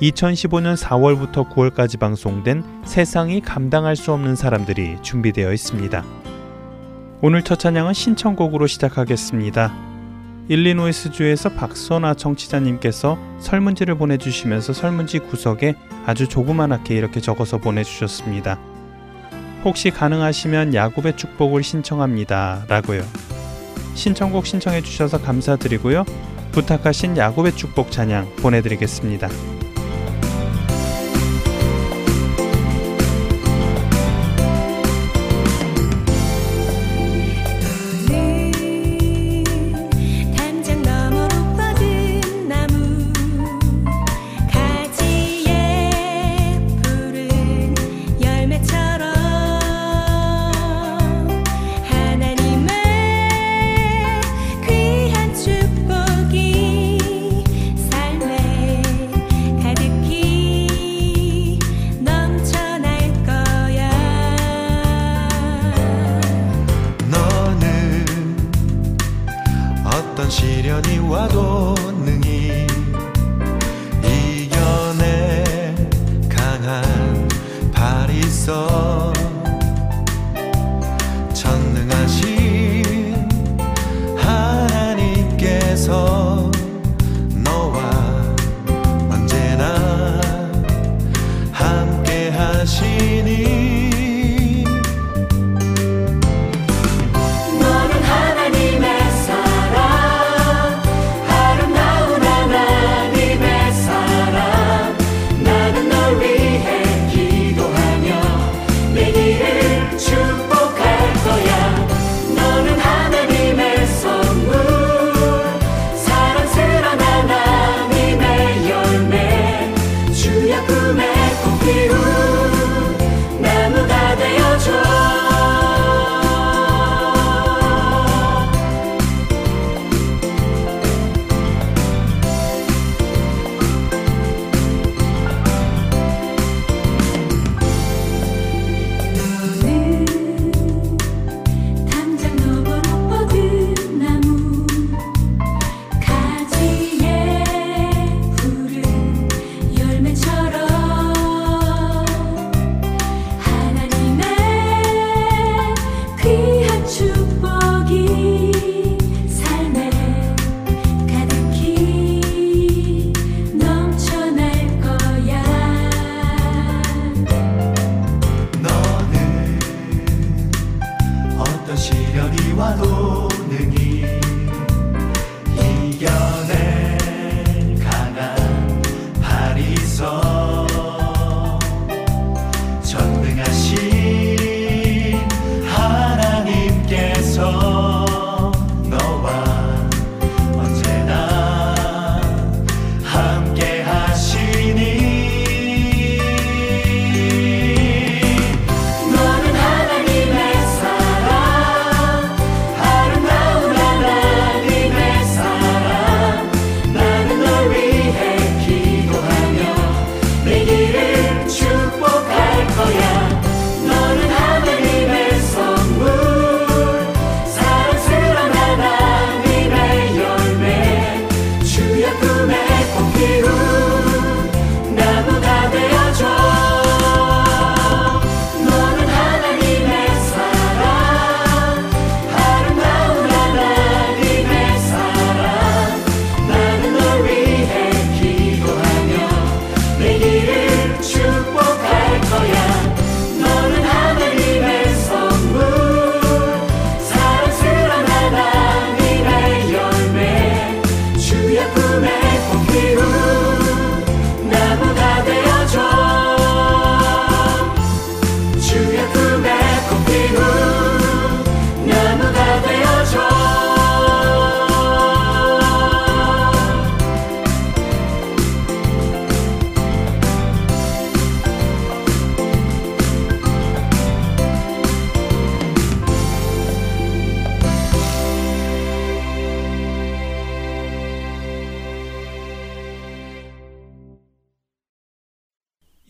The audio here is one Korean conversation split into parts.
2015년 4월부터 9월까지 방송된 세상이 감당할 수 없는 사람들이 준비되어 있습니다. 오늘 첫 찬양은 신청곡으로 시작하겠습니다. 일리노이스주에서 박선아 청취자님께서 설문지를 보내주시면서 설문지 구석에 아주 조그만하게 이렇게 적어서 보내주셨습니다. 혹시 가능하시면 야곱의 축복을 신청합니다. 라고요. 신청곡 신청해 주셔서 감사드리고요. 부탁하신 야곱의 축복 찬양 보내드리겠습니다. 있어.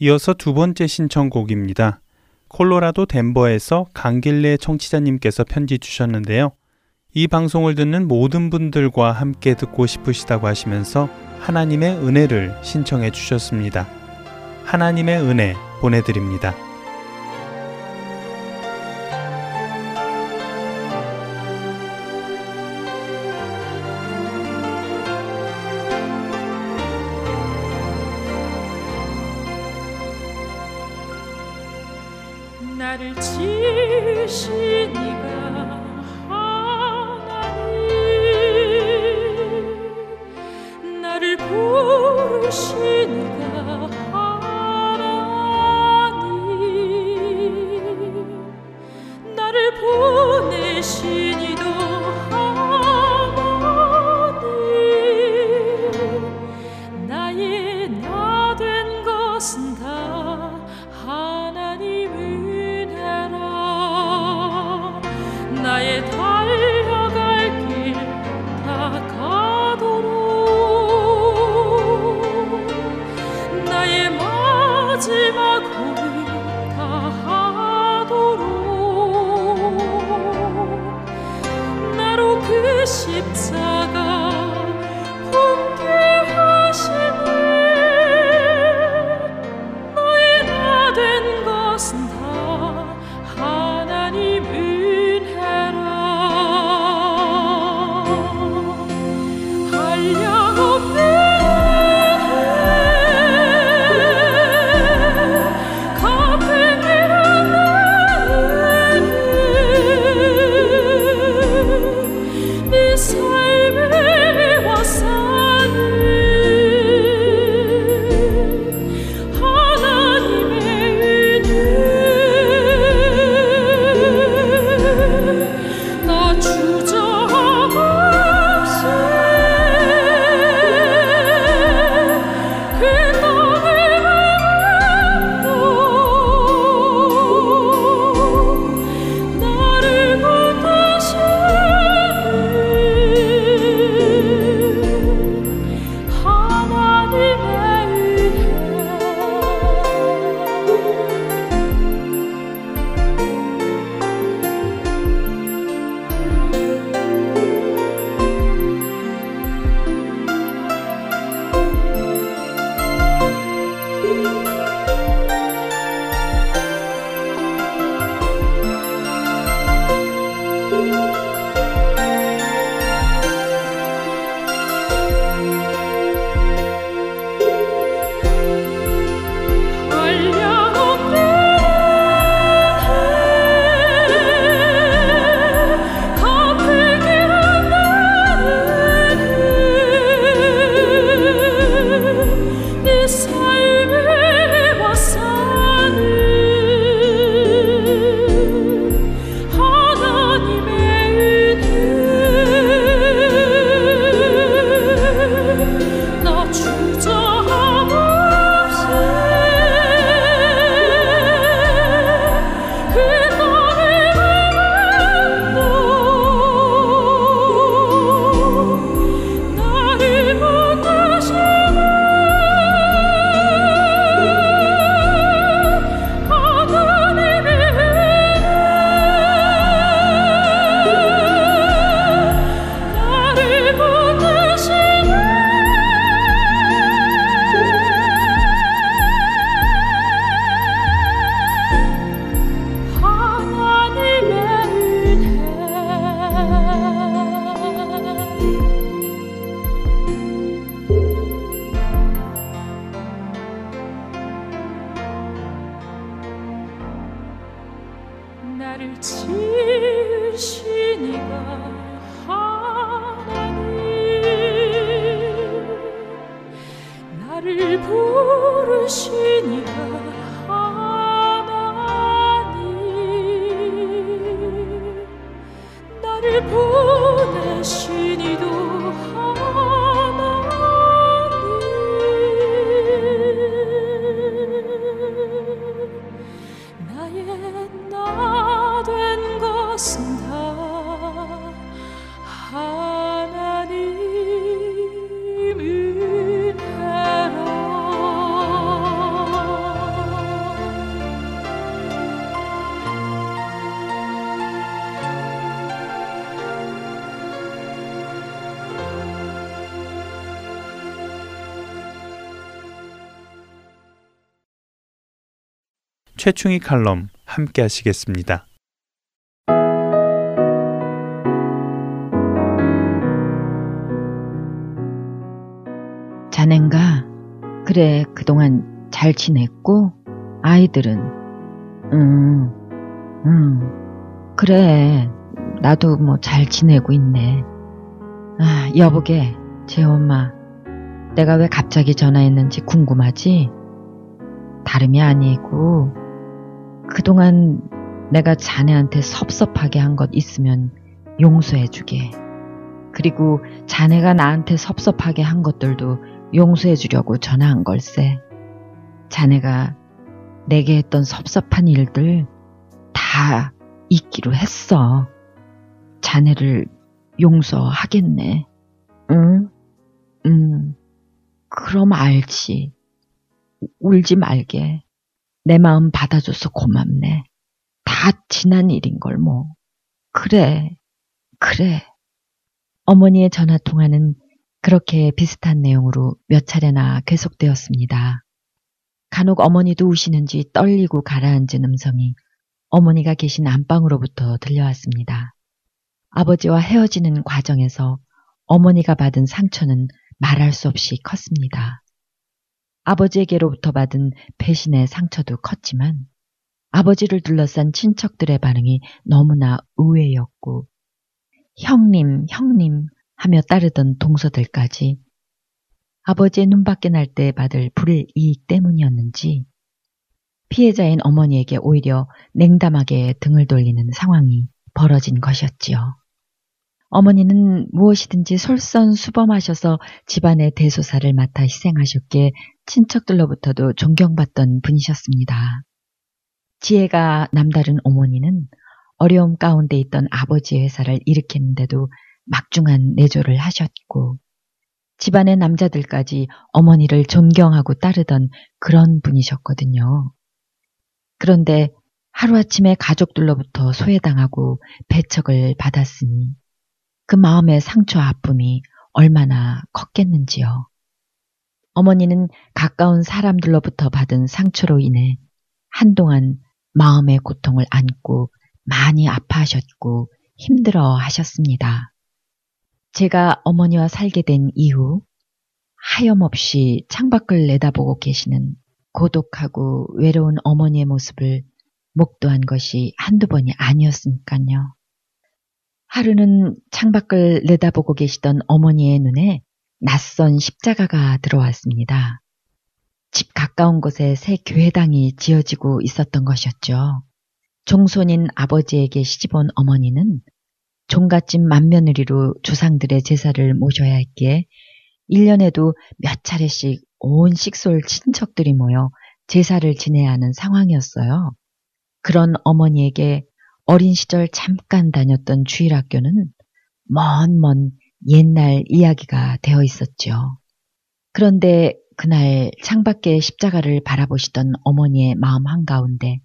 이어서 두 번째 신청곡입니다. 콜로라도 덴버에서 강길래 청취자님께서 편지 주셨는데요. 이 방송을 듣는 모든 분들과 함께 듣고 싶으시다고 하시면서 하나님의 은혜를 신청해 주셨습니다. 하나님의 은혜 보내드립니다. 나를 지 최충희 칼럼 함께 하시겠습니다. 자넨가? 그래, 그동안 잘 지냈고? 아이들은? 응, 응. 그래, 나도 뭐 잘 지내고 있네. 아, 여보게, 제 엄마. 내가 왜 갑자기 전화했는지 궁금하지? 다름이 아니고, 그동안 내가 자네한테 섭섭하게 한 것 있으면 용서해주게. 그리고 자네가 나한테 섭섭하게 한 것들도 용서해주려고 전화한 걸세. 자네가 내게 했던 섭섭한 일들 다 잊기로 했어. 자네를 용서하겠네. 응? 응. 그럼 알지. 울지 말게. 내 마음 받아줘서 고맙네. 다 지난 일인 걸 뭐. 그래. 그래. 어머니의 전화 통화는 그렇게 비슷한 내용으로 몇 차례나 계속되었습니다. 간혹 어머니도 우시는지 떨리고 가라앉은 음성이 어머니가 계신 안방으로부터 들려왔습니다. 아버지와 헤어지는 과정에서 어머니가 받은 상처는 말할 수 없이 컸습니다. 아버지에게로부터 받은 배신의 상처도 컸지만 아버지를 둘러싼 친척들의 반응이 너무나 의외였고 형님, 형님 하며 따르던 동서들까지 아버지의 눈밖에 날 때 받을 불이익 때문이었는지 피해자인 어머니에게 오히려 냉담하게 등을 돌리는 상황이 벌어진 것이었지요. 어머니는 무엇이든지 솔선수범하셔서 집안의 대소사를 맡아 희생하셨기에 친척들로부터도 존경받던 분이셨습니다. 지혜가 남다른 어머니는 어려움 가운데 있던 아버지의 회사를 일으켰는데도 막중한 내조를 하셨고 집안의 남자들까지 어머니를 존경하고 따르던 그런 분이셨거든요. 그런데 하루아침에 가족들로부터 소외당하고 배척을 받았으니 그 마음의 상처와 아픔이 얼마나 컸겠는지요. 어머니는 가까운 사람들로부터 받은 상처로 인해 한동안 마음의 고통을 안고 많이 아파하셨고 힘들어 하셨습니다. 제가 어머니와 살게 된 이후 하염없이 창밖을 내다보고 계시는 고독하고 외로운 어머니의 모습을 목도한 것이 한두 번이 아니었으니까요. 하루는 창밖을 내다보고 계시던 어머니의 눈에 낯선 십자가가 들어왔습니다. 집 가까운 곳에 새 교회당이 지어지고 있었던 것이었죠. 종손인 아버지에게 시집온 어머니는 종갓집 맏며느리로 조상들의 제사를 모셔야 했기에 1년에도 몇 차례씩 온 식솔 친척들이 모여 제사를 지내야 하는 상황이었어요. 그런 어머니에게 어린 시절 잠깐 다녔던 주일학교는 먼먼 옛날 이야기가 되어 있었죠. 그런데 그날 창밖에 십자가를 바라보시던 어머니의 마음 한가운데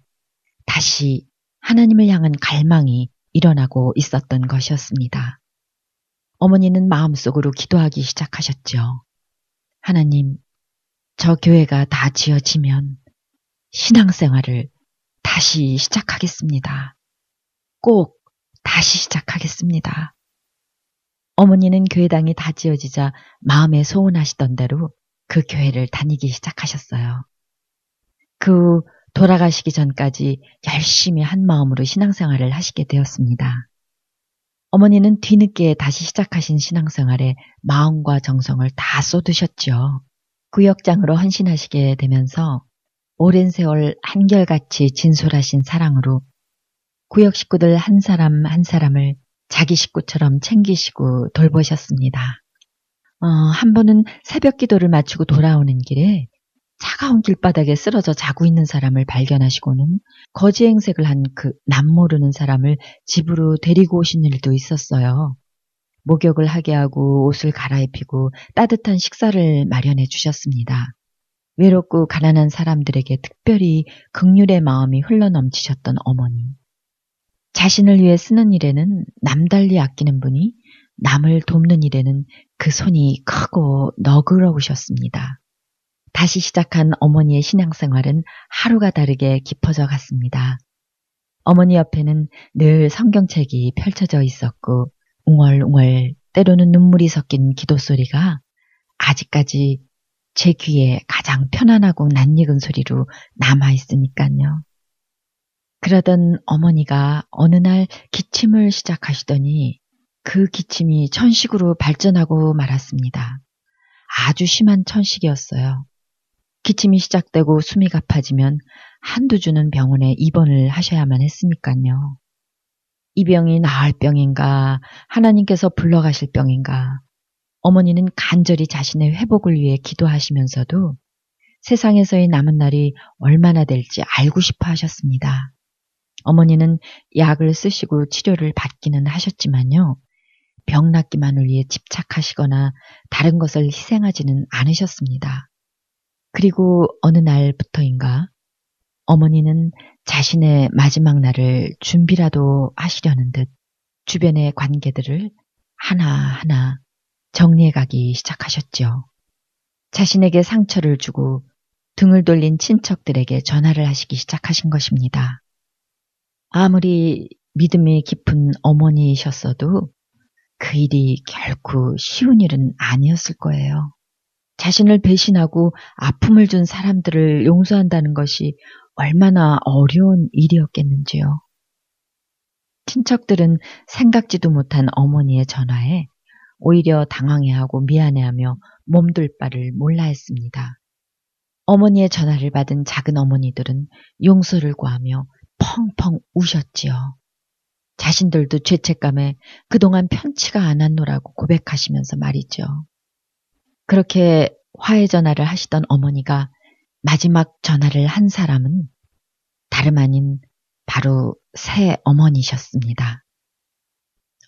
다시 하나님을 향한 갈망이 일어나고 있었던 것이었습니다. 어머니는 마음속으로 기도하기 시작하셨죠. 하나님, 저 교회가 다 지어지면 신앙생활을 다시 시작하겠습니다. 꼭 다시 시작하겠습니다. 어머니는 교회당이 다 지어지자 마음에 소원하시던 대로 그 교회를 다니기 시작하셨어요. 그 돌아가시기 전까지 열심히 한 마음으로 신앙생활을 하시게 되었습니다. 어머니는 뒤늦게 다시 시작하신 신앙생활에 마음과 정성을 다 쏟으셨죠. 구역장으로 헌신하시게 되면서 오랜 세월 한결같이 진솔하신 사랑으로 구역 식구들 한 사람 한 사람을 자기 식구처럼 챙기시고 돌보셨습니다. 어, 한 번은 새벽 기도를 마치고 돌아오는 길에 차가운 길바닥에 쓰러져 자고 있는 사람을 발견하시고는 거지 행색을 한 그 남모르는 사람을 집으로 데리고 오신 일도 있었어요. 목욕을 하게 하고 옷을 갈아입히고 따뜻한 식사를 마련해 주셨습니다. 외롭고 가난한 사람들에게 특별히 극률의 마음이 흘러넘치셨던 어머니. 자신을 위해 쓰는 일에는 남달리 아끼는 분이 남을 돕는 일에는 그 손이 크고 너그러우셨습니다. 다시 시작한 어머니의 신앙생활은 하루가 다르게 깊어져 갔습니다. 어머니 옆에는 늘 성경책이 펼쳐져 있었고 웅얼웅얼 때로는 눈물이 섞인 기도 소리가 아직까지 제 귀에 가장 편안하고 낯익은 소리로 남아 있으니까요. 그러던 어머니가 어느 날 기침을 시작하시더니 그 기침이 천식으로 발전하고 말았습니다. 아주 심한 천식이었어요. 기침이 시작되고 숨이 가파지면 한두 주는 병원에 입원을 하셔야만 했으니까요. 이 병이 나을 병인가, 하나님께서 불러가실 병인가, 어머니는 간절히 자신의 회복을 위해 기도하시면서도 세상에서의 남은 날이 얼마나 될지 알고 싶어 하셨습니다. 어머니는 약을 쓰시고 치료를 받기는 하셨지만요. 병 낫기만을 위해 집착하시거나 다른 것을 희생하지는 않으셨습니다. 그리고 어느 날부터인가 어머니는 자신의 마지막 날을 준비라도 하시려는 듯 주변의 관계들을 하나하나 정리해 가기 시작하셨죠. 자신에게 상처를 주고 등을 돌린 친척들에게 전화를 하시기 시작하신 것입니다. 아무리 믿음이 깊은 어머니이셨어도 그 일이 결코 쉬운 일은 아니었을 거예요. 자신을 배신하고 아픔을 준 사람들을 용서한다는 것이 얼마나 어려운 일이었겠는지요. 친척들은 생각지도 못한 어머니의 전화에 오히려 당황해하고 미안해하며 몸둘 바를 몰라 했습니다. 어머니의 전화를 받은 작은 어머니들은 용서를 구하며 펑펑 우셨지요. 자신들도 죄책감에 그동안 편치가 않았노라고 고백하시면서 말이죠. 그렇게 화해 전화를 하시던 어머니가 마지막 전화를 한 사람은 다름 아닌 바로 새 어머니셨습니다.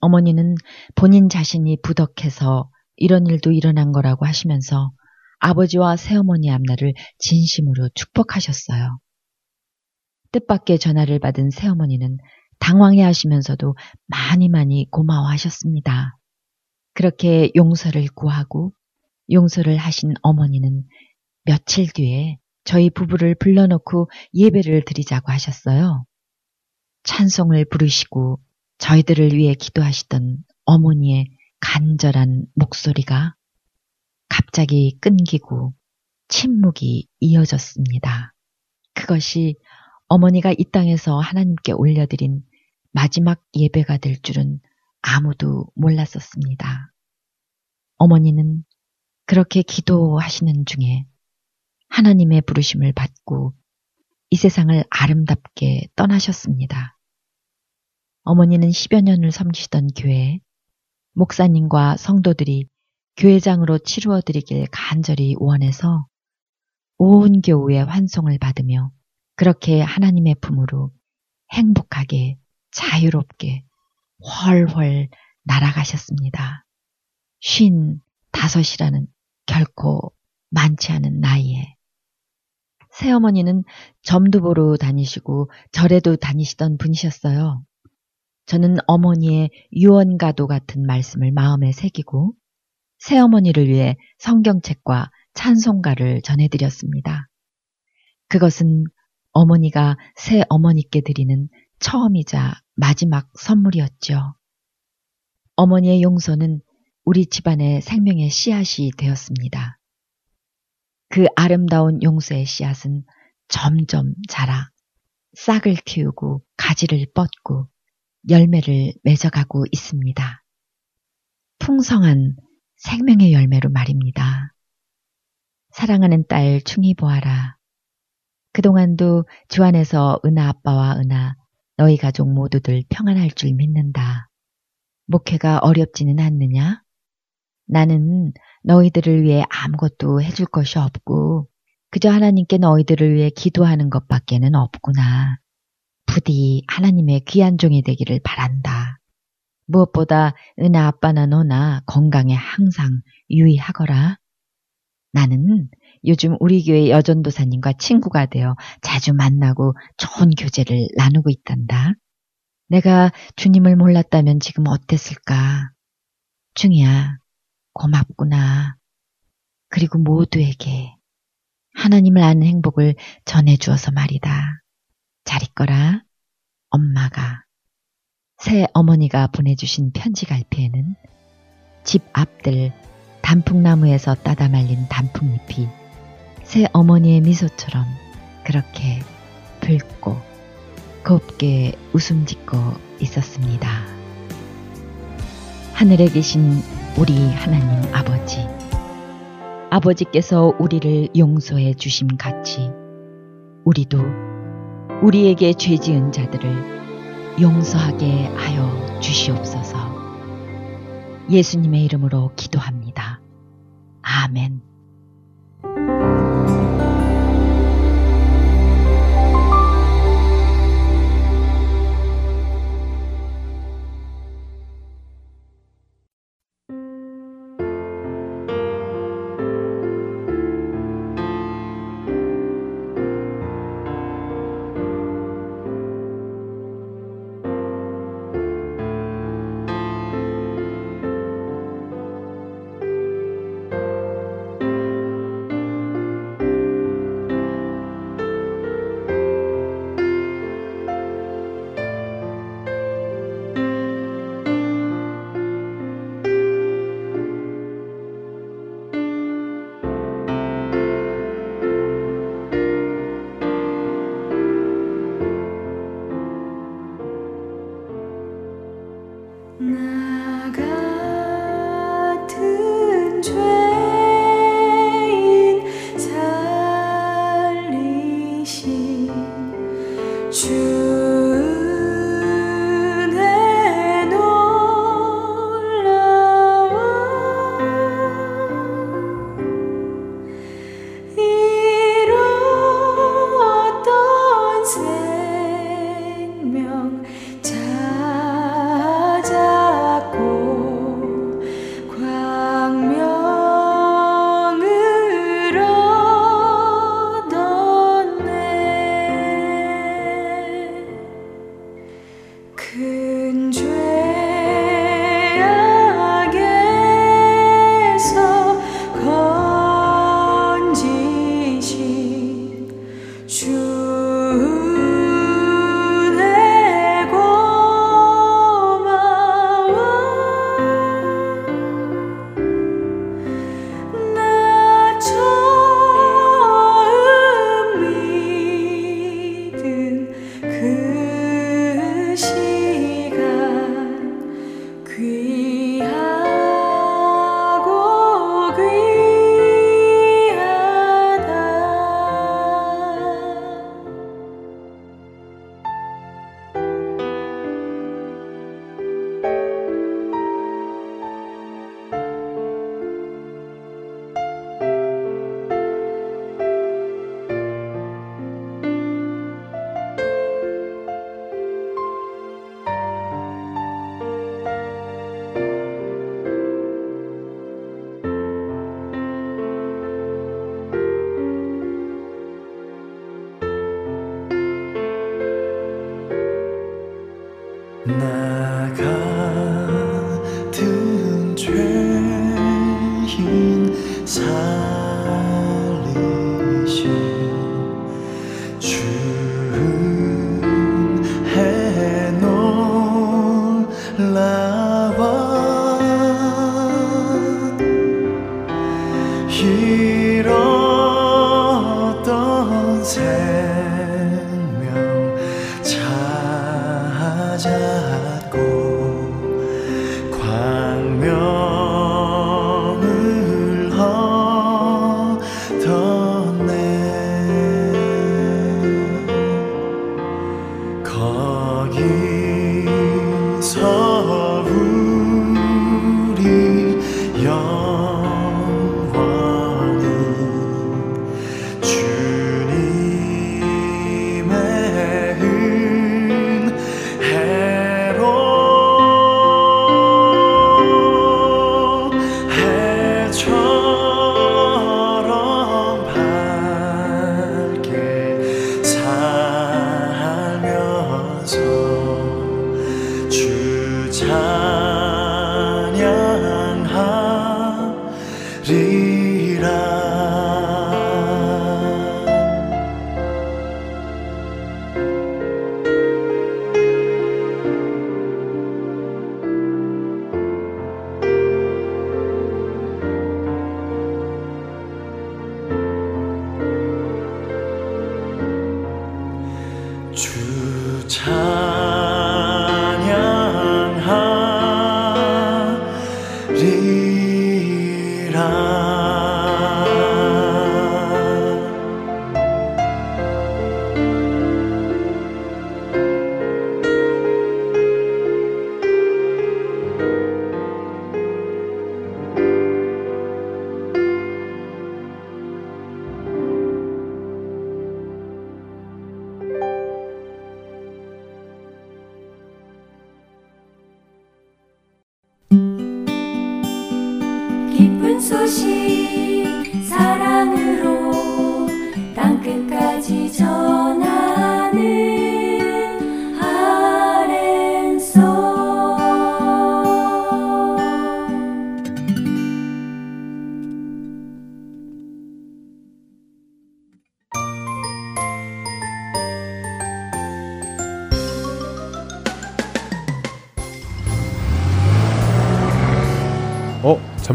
어머니는 본인 자신이 부덕해서 이런 일도 일어난 거라고 하시면서 아버지와 새어머니 앞날을 진심으로 축복하셨어요. 뜻밖의 전화를 받은 새어머니는 당황해 하시면서도 많이 많이 고마워 하셨습니다. 그렇게 용서를 구하고 용서를 하신 어머니는 며칠 뒤에 저희 부부를 불러놓고 예배를 드리자고 하셨어요. 찬송을 부르시고 저희들을 위해 기도하시던 어머니의 간절한 목소리가 갑자기 끊기고 침묵이 이어졌습니다. 그것이 어머니가 이 땅에서 하나님께 올려드린 마지막 예배가 될 줄은 아무도 몰랐었습니다. 어머니는 그렇게 기도하시는 중에 하나님의 부르심을 받고 이 세상을 아름답게 떠나셨습니다. 어머니는 10여 년을 섬기시던 교회에 목사님과 성도들이 교회장으로 치루어 드리길 간절히 원해서 온 교우의 환송을 받으며 그렇게 하나님의 품으로 행복하게 자유롭게 훨훨 날아가셨습니다. 쉰 다섯이라는 결코 많지 않은 나이에 새어머니는 점도 보러 다니시고 절에도 다니시던 분이셨어요. 저는 어머니의 유언가도 같은 말씀을 마음에 새기고 새어머니를 위해 성경책과 찬송가를 전해드렸습니다. 그것은 어머니가 새 어머니께 드리는 처음이자 마지막 선물이었죠. 어머니의 용서는 우리 집안의 생명의 씨앗이 되었습니다. 그 아름다운 용서의 씨앗은 점점 자라 싹을 틔우고 가지를 뻗고 열매를 맺어가고 있습니다. 풍성한 생명의 열매로 말입니다. 사랑하는 딸 충이 보아라. 그동안도 주 안에서 은하 아빠와 은하 너희 가족 모두들 평안할 줄 믿는다. 목회가 어렵지는 않느냐? 나는 너희들을 위해 아무것도 해줄 것이 없고 그저 하나님께 너희들을 위해 기도하는 것밖에는 없구나. 부디 하나님의 귀한 종이 되기를 바란다. 무엇보다 은하 아빠나 너나 건강에 항상 유의하거라. 나는 요즘 우리 교회 여전도사님과 친구가 되어 자주 만나고 좋은 교제를 나누고 있단다. 내가 주님을 몰랐다면 지금 어땠을까? 중이야, 고맙구나. 그리고 모두에게 하나님을 아는 행복을 전해주어서 말이다. 잘 있거라. 엄마가. 새 어머니가 보내주신 편지 갈피에는 집 앞들 단풍나무에서 따다 말린 단풍잎이 새 어머니의 미소처럼 그렇게 붉고 곱게 웃음 짓고 있었습니다. 하늘에 계신 우리 하나님 아버지. 아버지께서 우리를 용서해 주심 같이 우리도 우리에게 죄 지은 자들을 용서하게 하여 주시옵소서. 예수님의 이름으로 기도합니다. 아멘.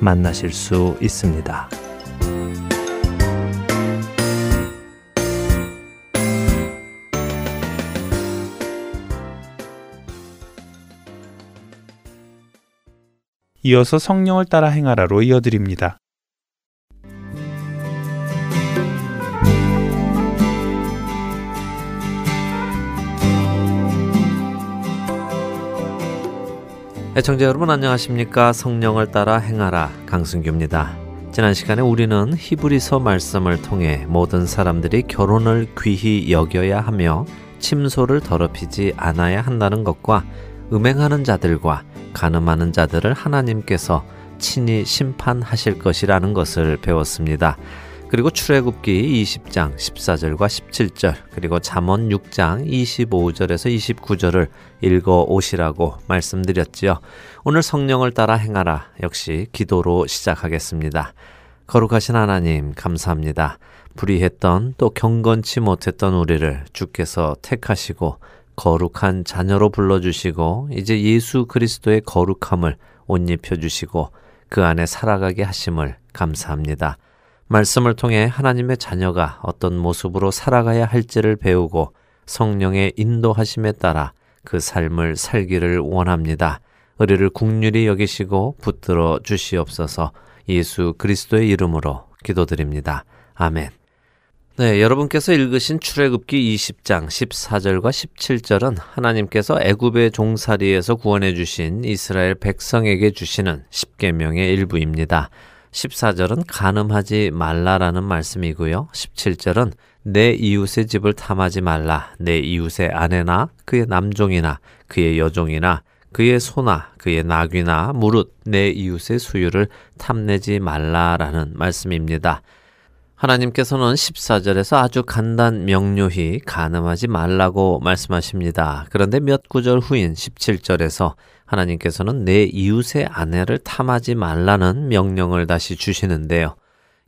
만나실 수 있습니다. 이어서 성령을 따라 행하라로 이어드립니다. 애청자 여러분 안녕하십니까? 성령을 따라 행하라 강승규입니다. 지난 시간에 우리는 히브리서 말씀을 통해 모든 사람들이 결혼을 귀히 여겨야 하며 침소를 더럽히지 않아야 한다는 것과 음행하는 자들과 간음하는 자들을 하나님께서 친히 심판하실 것이라는 것을 배웠습니다. 그리고 출애굽기 20장 14절과 17절 그리고 잠언 6장 25절에서 29절을 읽어 오시라고 말씀드렸지요. 오늘 성령을 따라 행하라 역시 기도로 시작하겠습니다. 거룩하신 하나님 감사합니다. 불의했던 또 경건치 못했던 우리를 주께서 택하시고 거룩한 자녀로 불러주시고 이제 예수 그리스도의 거룩함을 옷 입혀주시고 그 안에 살아가게 하심을 감사합니다. 말씀을 통해 하나님의 자녀가 어떤 모습으로 살아가야 할지를 배우고 성령의 인도하심에 따라 그 삶을 살기를 원합니다. 의리를 국률이 여기시고 붙들어 주시옵소서 예수 그리스도의 이름으로 기도드립니다. 아멘. 네, 여러분께서 읽으신 출애굽기 20장 14절과 17절은 하나님께서 애굽의 종살이에서 구원해 주신 이스라엘 백성에게 주시는 십계명의 일부입니다. 14절은 간음하지 말라라는 말씀이고요. 17절은 내 이웃의 집을 탐하지 말라. 내 이웃의 아내나 그의 남종이나 그의 여종이나 그의 소나 그의 나귀나 무릇 내 이웃의 수유를 탐내지 말라라는 말씀입니다. 하나님께서는 14절에서 아주 간단 명료히 간음하지 말라고 말씀하십니다. 그런데 몇 구절 후인 17절에서 하나님께서는 내 이웃의 아내를 탐하지 말라는 명령을 다시 주시는데요.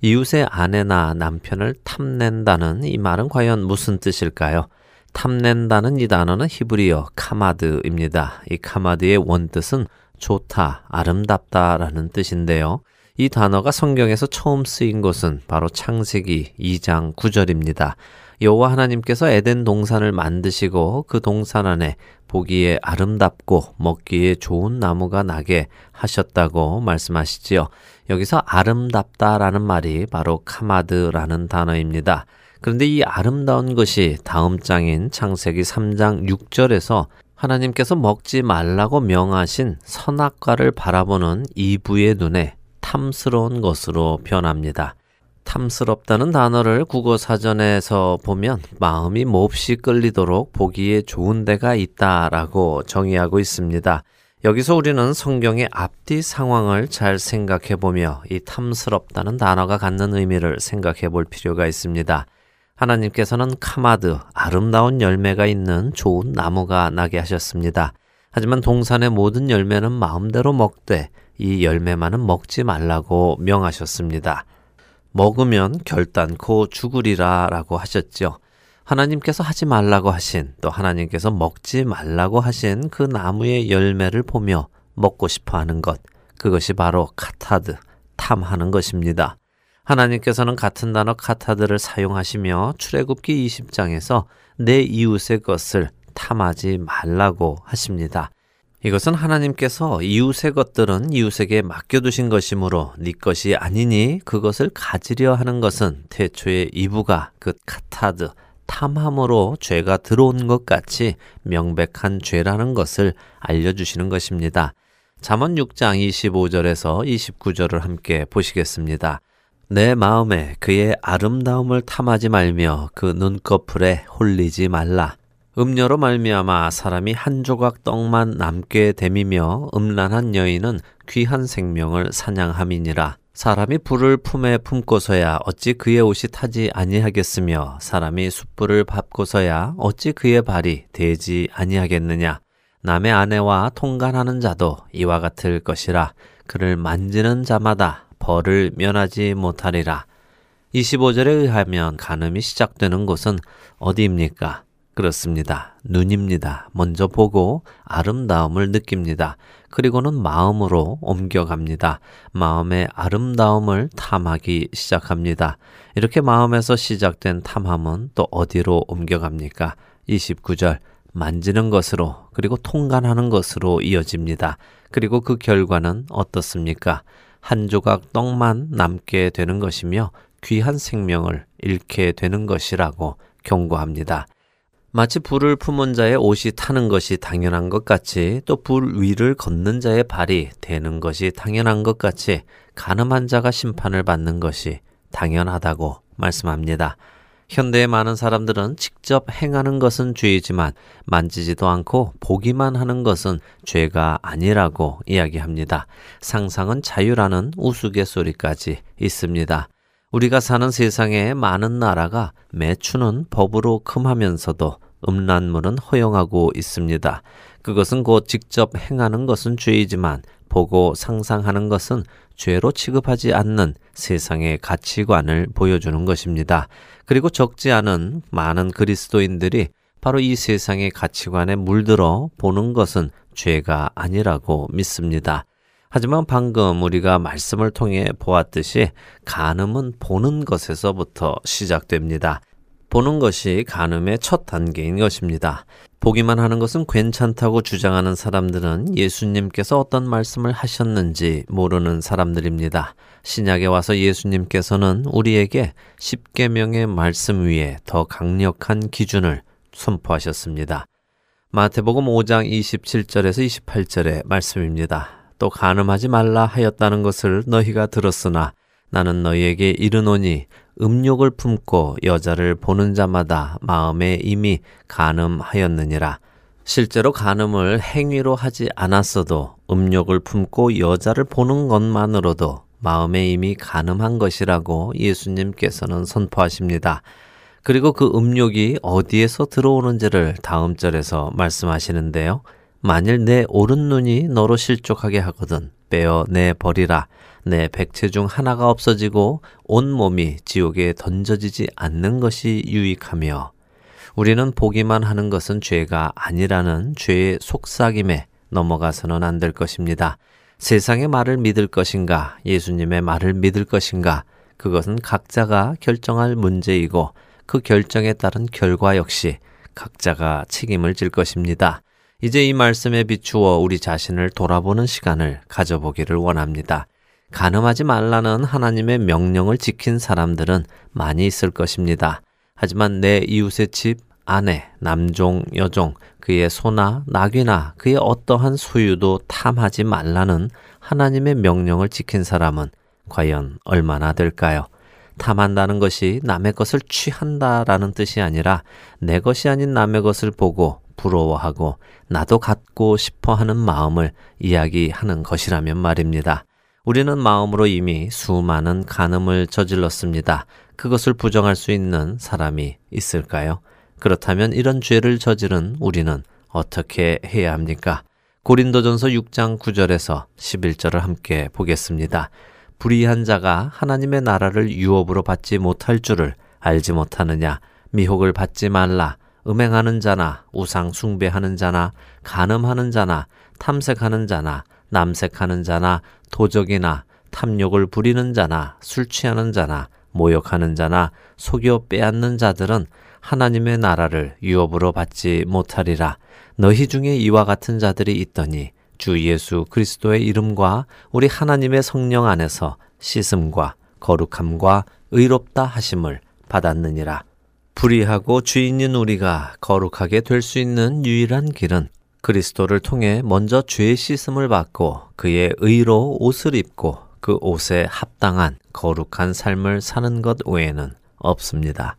이웃의 아내나 남편을 탐낸다는 이 말은 과연 무슨 뜻일까요? 탐낸다는 이 단어는 히브리어 카마드입니다. 이 카마드의 원뜻은 좋다, 아름답다라는 뜻인데요. 이 단어가 성경에서 처음 쓰인 곳은 바로 창세기 2장 9절입니다. 여호와 하나님께서 에덴 동산을 만드시고 그 동산 안에 보기에 아름답고 먹기에 좋은 나무가 나게 하셨다고 말씀하시지요. 여기서 아름답다라는 말이 바로 카마드라는 단어입니다. 그런데 이 아름다운 것이 다음 장인 창세기 3장 6절에서 하나님께서 먹지 말라고 명하신 선악과를 바라보는 이부의 눈에 탐스러운 것으로 변합니다. 탐스럽다는 단어를 국어 사전에서 보면 마음이 몹시 끌리도록 보기에 좋은 데가 있다라고 정의하고 있습니다. 여기서 우리는 성경의 앞뒤 상황을 잘 생각해 보며 이 탐스럽다는 단어가 갖는 의미를 생각해 볼 필요가 있습니다. 하나님께서는 카마드, 아름다운 열매가 있는 좋은 나무가 나게 하셨습니다. 하지만 동산의 모든 열매는 마음대로 먹되 이 열매만은 먹지 말라고 명하셨습니다. 먹으면 결단코 죽으리라 라고 하셨죠. 하나님께서 하지 말라고 하신 또 하나님께서 먹지 말라고 하신 그 나무의 열매를 보며 먹고 싶어 하는 것, 그것이 바로 카타드, 탐하는 것입니다. 하나님께서는 같은 단어 카타드를 사용하시며 출애굽기 20장에서 내 이웃의 것을 탐하지 말라고 하십니다. 이것은 하나님께서 이웃의 것들은 이웃에게 맡겨두신 것이므로 네 것이 아니니 그것을 가지려 하는 것은 태초의 이부가 그 카타드 탐함으로 죄가 들어온 것 같이 명백한 죄라는 것을 알려주시는 것입니다. 잠언 6장 25절에서 29절을 함께 보시겠습니다. 내 마음에 그의 아름다움을 탐하지 말며 그 눈꺼풀에 홀리지 말라. 음료로 말미암아 사람이 한 조각 떡만 남게 됨이며 음란한 여인은 귀한 생명을 사냥함이니라. 사람이 불을 품에 품고서야 어찌 그의 옷이 타지 아니하겠으며 사람이 숯불을 밟고서야 어찌 그의 발이 되지 아니하겠느냐. 남의 아내와 통간하는 자도 이와 같을 것이라 그를 만지는 자마다 벌을 면하지 못하리라. 25절에 의하면 간음이 시작되는 곳은 어디입니까? 그렇습니다. 눈입니다. 먼저 보고 아름다움을 느낍니다. 그리고는 마음으로 옮겨갑니다. 마음의 아름다움을 탐하기 시작합니다. 이렇게 마음에서 시작된 탐함은 또 어디로 옮겨갑니까? 29절. 만지는 것으로 그리고 통관하는 것으로 이어집니다. 그리고 그 결과는 어떻습니까? 한 조각 떡만 남게 되는 것이며 귀한 생명을 잃게 되는 것이라고 경고합니다. 마치 불을 품은 자의 옷이 타는 것이 당연한 것 같이 또 불 위를 걷는 자의 발이 되는 것이 당연한 것 같이 가늠한 자가 심판을 받는 것이 당연하다고 말씀합니다. 현대의 많은 사람들은 직접 행하는 것은 죄이지만 만지지도 않고 보기만 하는 것은 죄가 아니라고 이야기합니다. 상상은 자유라는 우스갯소리까지 있습니다. 우리가 사는 세상에 많은 나라가 매추는 법으로 금하면서도 음란물은 허용하고 있습니다. 그것은 곧 직접 행하는 것은 죄이지만 보고 상상하는 것은 죄로 취급하지 않는 세상의 가치관을 보여주는 것입니다. 그리고 적지 않은 많은 그리스도인들이 바로 이 세상의 가치관에 물들어 보는 것은 죄가 아니라고 믿습니다. 하지만 방금 우리가 말씀을 통해 보았듯이 간음은 보는 것에서부터 시작됩니다. 보는 것이 간음의 첫 단계인 것입니다. 보기만 하는 것은 괜찮다고 주장하는 사람들은 예수님께서 어떤 말씀을 하셨는지 모르는 사람들입니다. 신약에 와서 예수님께서는 우리에게 십계명의 말씀 위에 더 강력한 기준을 선포하셨습니다. 마태복음 5장 27절에서 28절의 말씀입니다. 또 간음하지 말라 하였다는 것을 너희가 들었으나 나는 너희에게 이르노니 음욕을 품고 여자를 보는 자마다 마음에 이미 간음하였느니라. 실제로 간음을 행위로 하지 않았어도 음욕을 품고 여자를 보는 것만으로도 마음에 이미 간음한 것이라고 예수님께서는 선포하십니다. 그리고 그 음욕이 어디에서 들어오는지를 다음 절에서 말씀하시는데요. 만일 내 오른 눈이 너로 실족하게 하거든 빼어 내 버리라 내 백체 중 하나가 없어지고 온 몸이 지옥에 던져지지 않는 것이 유익하며 우리는 보기만 하는 것은 죄가 아니라는 죄의 속삭임에 넘어가서는 안 될 것입니다. 세상의 말을 믿을 것인가, 예수님의 말을 믿을 것인가, 그것은 각자가 결정할 문제이고 그 결정에 따른 결과 역시 각자가 책임을 질 것입니다. 이제 이 말씀에 비추어 우리 자신을 돌아보는 시간을 가져보기를 원합니다. 가늠하지 말라는 하나님의 명령을 지킨 사람들은 많이 있을 것입니다. 하지만 내 이웃의 집, 아내, 남종, 여종, 그의 소나 낙이나 그의 어떠한 소유도 탐하지 말라는 하나님의 명령을 지킨 사람은 과연 얼마나 될까요? 탐한다는 것이 남의 것을 취한다라는 뜻이 아니라 내 것이 아닌 남의 것을 보고 부러워하고 나도 갖고 싶어 하는 마음을 이야기하는 것이라면 말입니다. 우리는 마음으로 이미 수많은 간음을 저질렀습니다. 그것을 부정할 수 있는 사람이 있을까요? 그렇다면 이런 죄를 저지른 우리는 어떻게 해야 합니까? 고린도전서 6장 9절에서 11절을 함께 보겠습니다. 불의한 자가 하나님의 나라를 유업으로 받지 못할 줄을 알지 못하느냐? 미혹을 받지 말라. 음행하는 자나 우상 숭배하는 자나 간음하는 자나 탐색하는 자나 남색하는 자나 도적이나 탐욕을 부리는 자나 술 취하는 자나 모욕하는 자나 속여 빼앗는 자들은 하나님의 나라를 유업으로 받지 못하리라. 너희 중에 이와 같은 자들이 있더니 주 예수 그리스도의 이름과 우리 하나님의 성령 안에서 씻음과 거룩함과 의롭다 하심을 받았느니라. 불의하고 주인인 우리가 거룩하게 될 수 있는 유일한 길은 그리스도를 통해 먼저 죄의 씻음을 받고 그의 의로 옷을 입고 그 옷에 합당한 거룩한 삶을 사는 것 외에는 없습니다.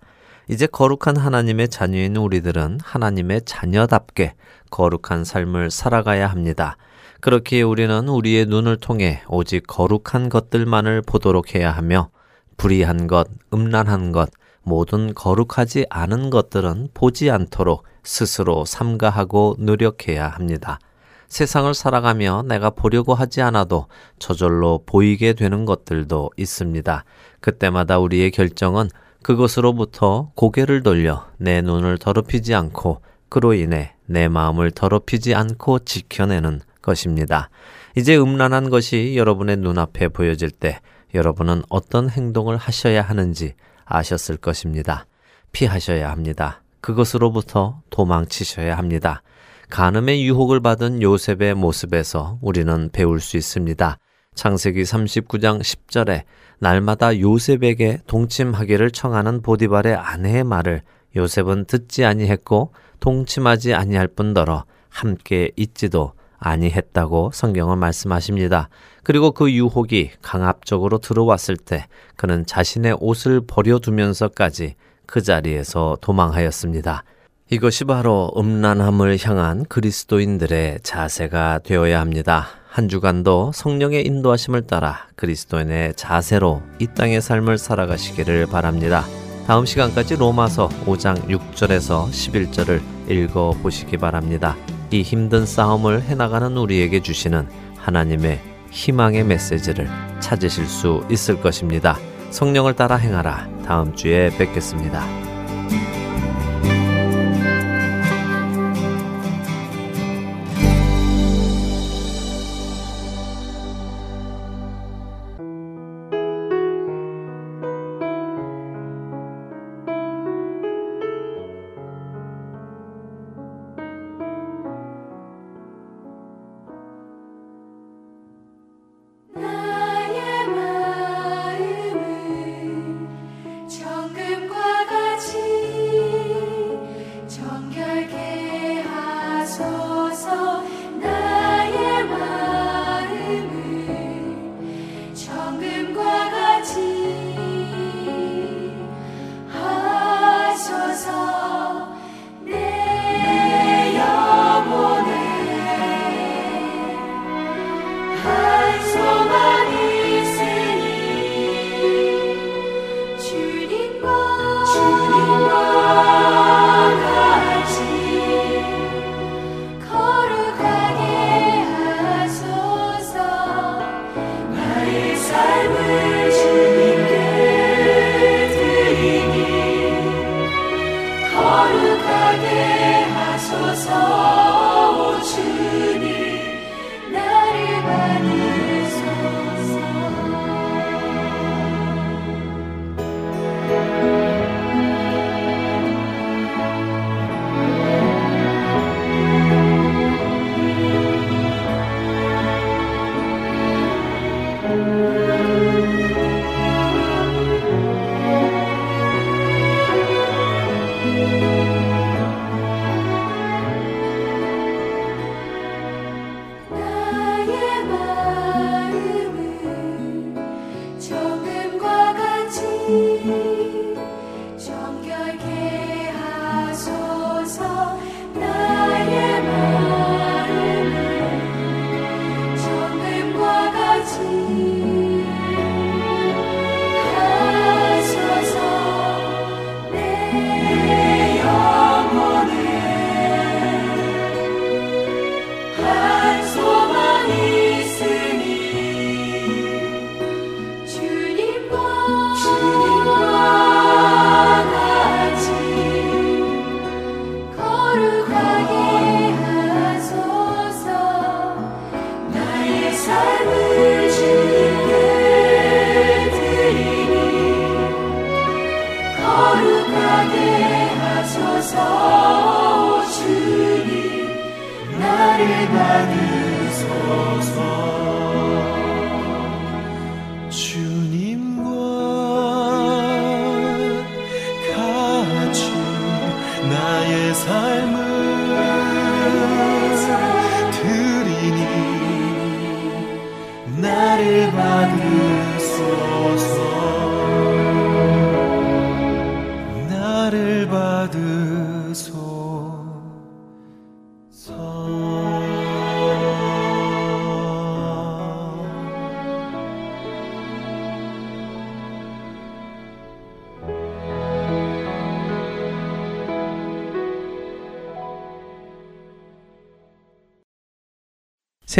이제 거룩한 하나님의 자녀인 우리들은 하나님의 자녀답게 거룩한 삶을 살아가야 합니다. 그렇기에 우리는 우리의 눈을 통해 오직 거룩한 것들만을 보도록 해야 하며 불의한 것, 음란한 것, 모든 거룩하지 않은 것들은 보지 않도록 스스로 삼가하고 노력해야 합니다. 세상을 살아가며 내가 보려고 하지 않아도 저절로 보이게 되는 것들도 있습니다. 그때마다 우리의 결정은 그것으로부터 고개를 돌려 내 눈을 더럽히지 않고 그로 인해 내 마음을 더럽히지 않고 지켜내는 것입니다. 이제 음란한 것이 여러분의 눈앞에 보여질 때 여러분은 어떤 행동을 하셔야 하는지 아셨을 것입니다. 피하셔야 합니다. 그것으로부터 도망치셔야 합니다. 간음의 유혹을 받은 요셉의 모습에서 우리는 배울 수 있습니다. 창세기 39장 10절에 날마다 요셉에게 동침하기를 청하는 보디발의 아내의 말을 요셉은 듣지 아니했고 동침하지 아니할 뿐더러 함께 있지도 아니했다고 성경은 말씀하십니다. 그리고 그 유혹이 강압적으로 들어왔을 때 그는 자신의 옷을 버려두면서까지 그 자리에서 도망하였습니다. 이것이 바로 음란함을 향한 그리스도인들의 자세가 되어야 합니다. 한 주간도 성령의 인도하심을 따라 그리스도인의 자세로 이 땅의 삶을 살아가시기를 바랍니다. 다음 시간까지 로마서 5장 6절에서 11절을 읽어 보시기 바랍니다. 이 힘든 싸움을 해나가는 우리에게 주시는 하나님의 희망의 메시지를 찾으실 수 있을 것입니다. 성령을 따라 행하라. 다음 주에 뵙겠습니다.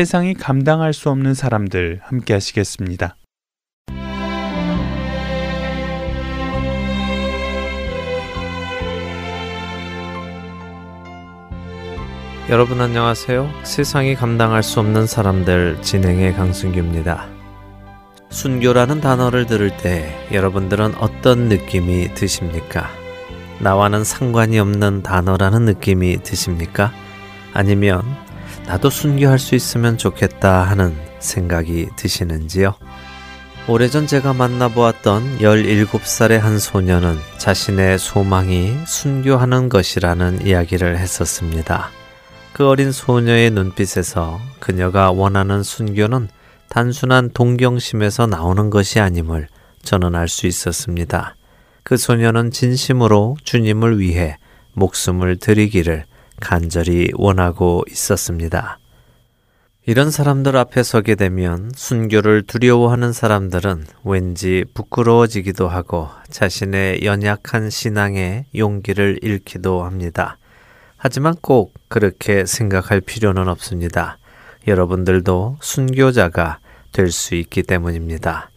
세상이 감당할 수 없는 사람들 함께 하시겠습니다. 여러분 안녕하세요. 세상이 감당할 수 없는 사람들 진행의 강순규입니다. 순교라는 단어를 들을 때 여러분들은 어떤 느낌이 드십니까? 나와는 상관이 없는 단어라는 느낌이 드십니까? 아니면 나도 순교할 수 있으면 좋겠다 하는 생각이 드시는지요? 오래전 제가 만나보았던 17살의 한 소녀는 자신의 소망이 순교하는 것이라는 이야기를 했었습니다. 그 어린 소녀의 눈빛에서 그녀가 원하는 순교는 단순한 동경심에서 나오는 것이 아님을 저는 알 수 있었습니다. 그 소녀는 진심으로 주님을 위해 목숨을 드리기를 간절히 원하고 있었습니다. 이런 사람들 앞에 서게 되면 순교를 두려워하는 사람들은 왠지 부끄러워지기도 하고 자신의 연약한 신앙에 용기를 잃기도 합니다. 하지만 꼭 그렇게 생각할 필요는 없습니다. 여러분들도 순교자가 될 수 있기 때문입니다.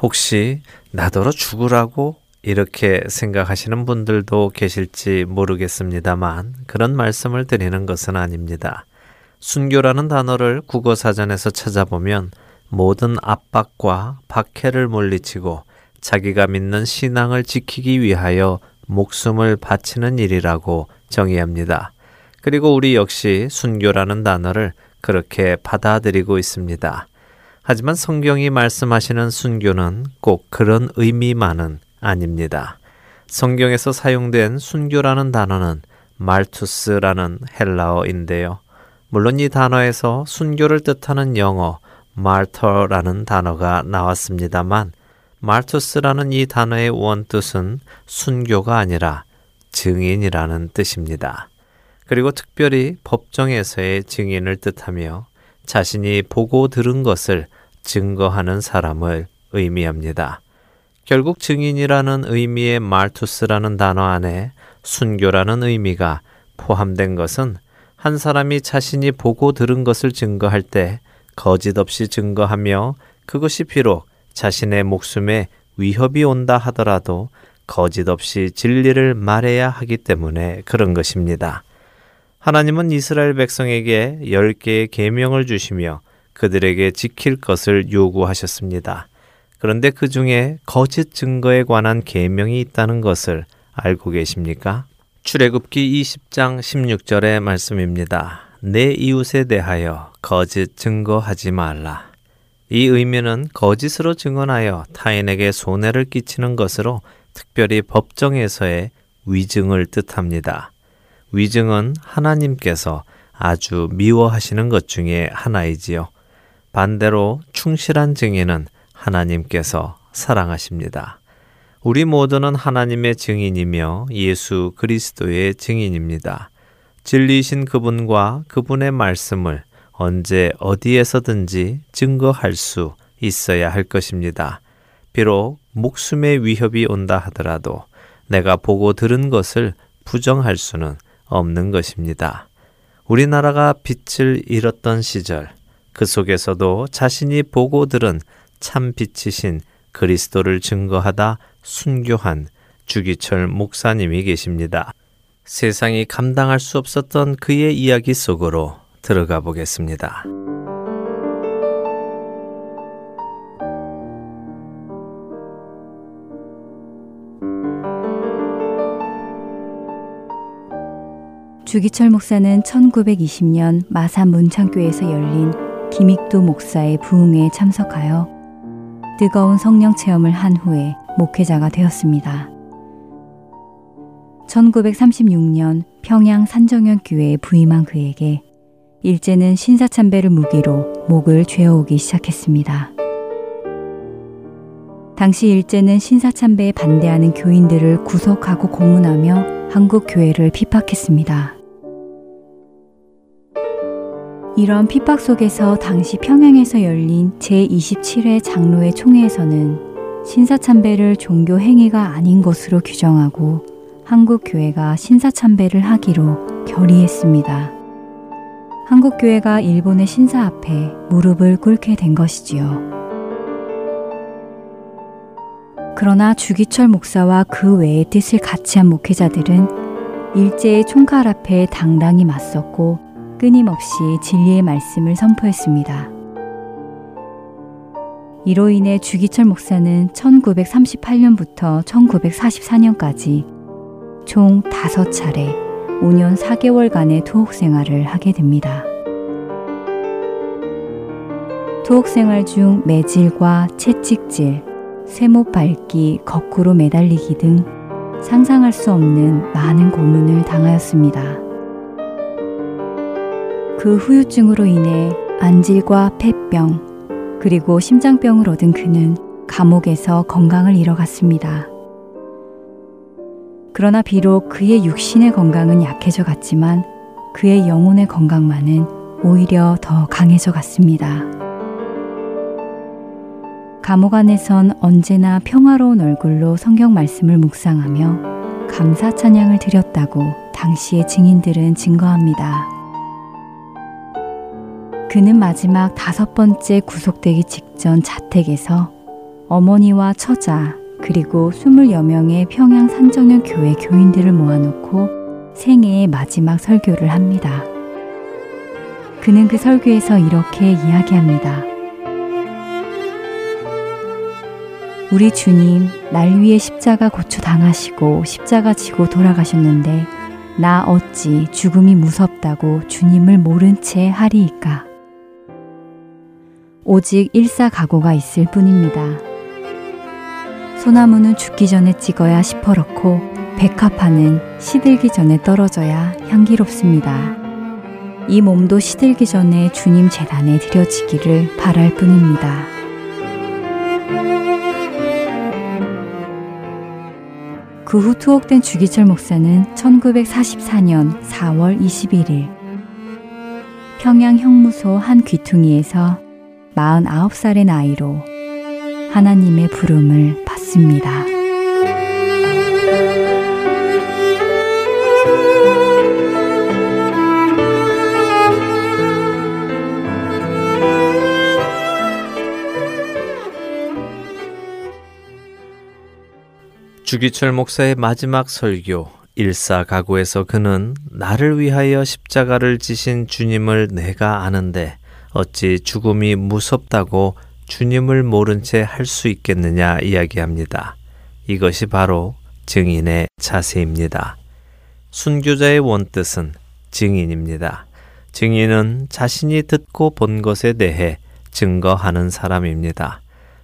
혹시 나더러 죽으라고 이렇게 생각하시는 분들도 계실지 모르겠습니다만 그런 말씀을 드리는 것은 아닙니다. 순교라는 단어를 국어 사전에서 찾아보면 모든 압박과 박해를 물리치고 자기가 믿는 신앙을 지키기 위하여 목숨을 바치는 일이라고 정의합니다. 그리고 우리 역시 순교라는 단어를 그렇게 받아들이고 있습니다. 하지만 성경이 말씀하시는 순교는 꼭 그런 의미만은 아닙니다. 성경에서 사용된 순교라는 단어는 말투스라는 헬라어인데요. 물론 이 단어에서 순교를 뜻하는 영어 말터라는 단어가 나왔습니다만 말투스라는 이 단어의 원뜻은 순교가 아니라 증인이라는 뜻입니다. 그리고 특별히 법정에서의 증인을 뜻하며 자신이 보고 들은 것을 증거하는 사람을 의미합니다. 결국 증인이라는 의미의 말투스라는 단어 안에 순교라는 의미가 포함된 것은 한 사람이 자신이 보고 들은 것을 증거할 때 거짓 없이 증거하며 그것이 비록 자신의 목숨에 위협이 온다 하더라도 거짓 없이 진리를 말해야 하기 때문에 그런 것입니다. 하나님은 이스라엘 백성에게 열 개의 계명을 주시며 그들에게 지킬 것을 요구하셨습니다. 그런데 그 중에 거짓 증거에 관한 계명이 있다는 것을 알고 계십니까? 출애굽기 20장 16절의 말씀입니다. 내 이웃에 대하여 거짓 증거하지 말라. 이 의미는 거짓으로 증언하여 타인에게 손해를 끼치는 것으로 특별히 법정에서의 위증을 뜻합니다. 위증은 하나님께서 아주 미워하시는 것 중에 하나이지요. 반대로 충실한 증인은 하나님께서 사랑하십니다. 우리 모두는 하나님의 증인이며 예수 그리스도의 증인입니다. 진리이신 그분과 그분의 말씀을 언제 어디에서든지 증거할 수 있어야 할 것입니다. 비록 목숨의 위협이 온다 하더라도 내가 보고 들은 것을 부정할 수는 없는 것입니다. 우리나라가 빛을 잃었던 시절, 그 속에서도 자신이 보고 들은 참 빛이신 그리스도를 증거하다 순교한 주기철 목사님이 계십니다. 세상이 감당할 수 없었던 그의 이야기 속으로 들어가 보겠습니다. 주기철 목사는 1920년 마산 문창교에서 열린 김익도 목사의 부흥회에 참석하여 뜨거운 성령 체험을 한 후에 목회자가 되었습니다. 1936년 평양 산정현 교회에 부임한 그에게 일제는 신사참배를 무기로 목을 죄어오기 시작했습니다. 당시 일제는 신사참배에 반대하는 교인들을 구속하고 고문하며 한국 교회를 핍박했습니다. 이런 핍박 속에서 당시 평양에서 열린 제27회 장로회 총회에서는 신사참배를 종교 행위가 아닌 것으로 규정하고 한국 교회가 신사참배를 하기로 결의했습니다. 한국 교회가 일본의 신사 앞에 무릎을 꿇게 된 것이지요. 그러나 주기철 목사와 그 외의 뜻을 같이 한 목회자들은 일제의 총칼 앞에 당당히 맞섰고 끊임없이 진리의 말씀을 선포했습니다. 이로 인해 주기철 목사는 1938년부터 1944년까지 총 5차례 5년 4개월간의 투옥 생활을 하게 됩니다. 투옥 생활 중 매질과 채찍질, 쇠못 밟기, 거꾸로 매달리기 등 상상할 수 없는 많은 고문을 당하였습니다. 그 후유증으로 인해 안질과 폐병, 그리고 심장병을 얻은 그는 감옥에서 건강을 잃어갔습니다. 그러나 비록 그의 육신의 건강은 약해져 갔지만 그의 영혼의 건강만은 오히려 더 강해져 갔습니다. 감옥 안에선 언제나 평화로운 얼굴로 성경 말씀을 묵상하며 감사 찬양을 드렸다고 당시의 증인들은 증거합니다. 그는 마지막 다섯 번째 구속되기 직전 자택에서 어머니와 처자 그리고 20여 명의 평양 산정현 교회 교인들을 모아놓고 생애의 마지막 설교를 합니다. 그는 그 설교에서 이렇게 이야기합니다. 우리 주님 날 위해 십자가 고초 당하시고 십자가 지고 돌아가셨는데 나 어찌 죽음이 무섭다고 주님을 모른 채 하리이까. 오직 일사각오가 있을 뿐입니다. 소나무는 죽기 전에 찍어야 시퍼렇고 백합화는 시들기 전에 떨어져야 향기롭습니다. 이 몸도 시들기 전에 주님 재단에 드려지기를 바랄 뿐입니다. 그 후 투옥된 주기철 목사는 1944년 4월 21일 평양 형무소 한 귀퉁이에서 49살의 나이로 하나님의 부름을 받습니다. 주기철 목사의 마지막 설교 일사가구에서 그는 나를 위하여 십자가를 지신 주님을 내가 아는데 어찌 죽음이 무섭다고 주님을 모른 채 할 수 있겠느냐 이야기합니다. 이것이 바로 증인의 자세입니다. 순교자의 원뜻은 증인입니다. 증인은 자신이 듣고 본 것에 대해 증거하는 사람입니다.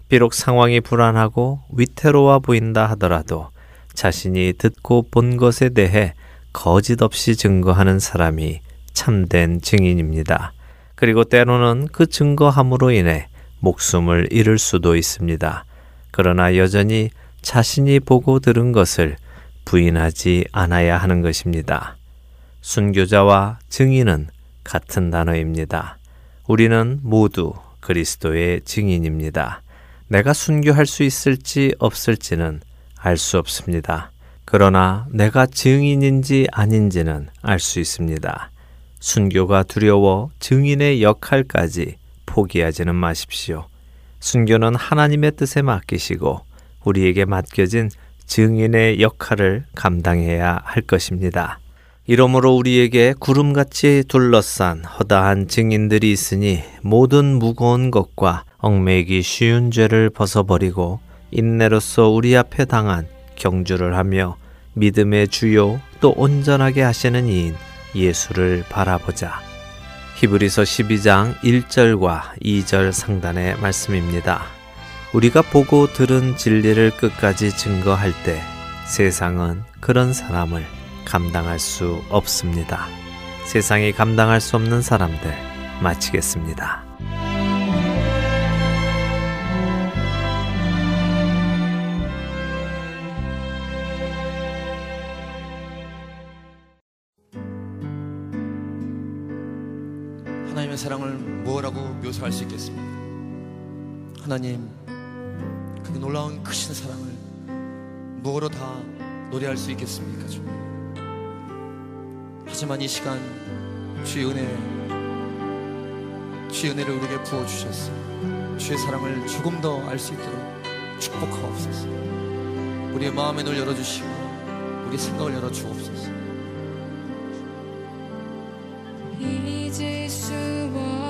비록 상황이 불안하고 위태로워 보인다 하더라도 자신이 듣고 본 것에 대해 거짓 없이 증거하는 사람이 참된 증인입니다. 그리고 때로는 그 증거함으로 인해 목숨을 잃을 수도 있습니다. 그러나 여전히 자신이 보고 들은 것을 부인하지 않아야 하는 것입니다. 순교자와 증인은 같은 단어입니다. 우리는 모두 그리스도의 증인입니다. 내가 순교할 수 있을지 없을지는 알 수 없습니다. 그러나 내가 증인인지 아닌지는 알 수 있습니다. 순교가 두려워 증인의 역할까지 포기하지는 마십시오. 순교는 하나님의 뜻에 맡기시고 우리에게 맡겨진 증인의 역할을 감당해야 할 것입니다. 이러므로 우리에게 구름같이 둘러싼 허다한 증인들이 있으니 모든 무거운 것과 얽매기 쉬운 죄를 벗어버리고 인내로서 우리 앞에 당한 경주를 하며 믿음의 주요 또 온전하게 하시는 이인 예수를 바라보자. 히브리서 12장 1절과 2절 상단의 말씀입니다. 우리가 보고 들은 진리를 끝까지 증거할 때 세상은 그런 사람을 감당할 수 없습니다. 세상이 감당할 수 없는 사람들 마치겠습니다. 하나님의 사랑을 뭐라고 묘사할 수 있겠습니까? 하나님, 그 놀라운 크신 사랑을 뭐로 다 노래할 수 있겠습니까? 주 하지만 이 시간 주의 은혜, 주의 은혜를 우리에게 부어 주셨어요. 주의 사랑을 조금 더 알 수 있도록 축복하옵소서. 우리의 마음의 눈을 열어주시고 우리 생각을 열어 주옵소서. 잊을 수없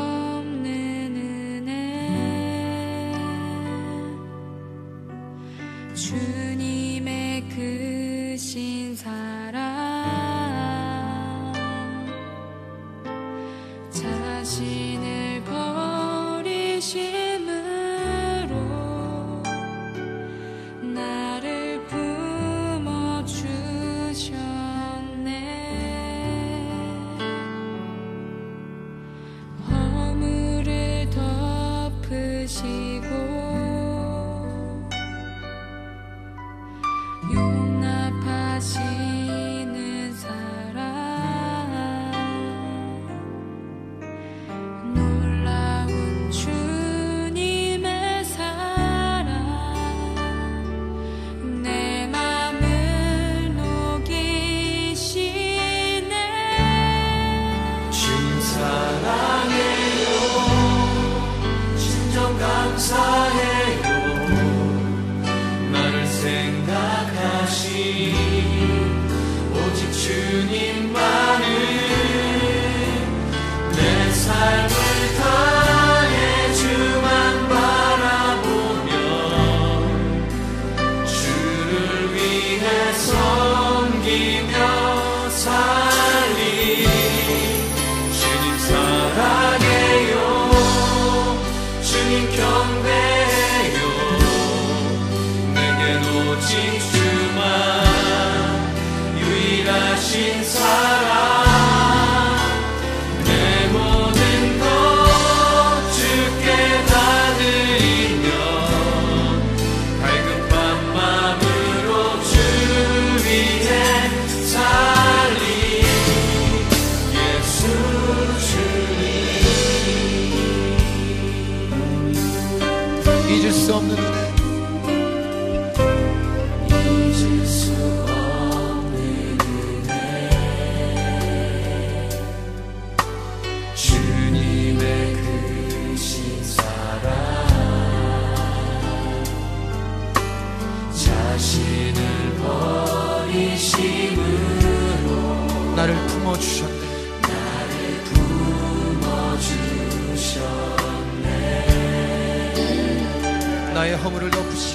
버리심으로 나를 품어 주셨네. 나를 품어 주셨네. 나의 허물을 덮으시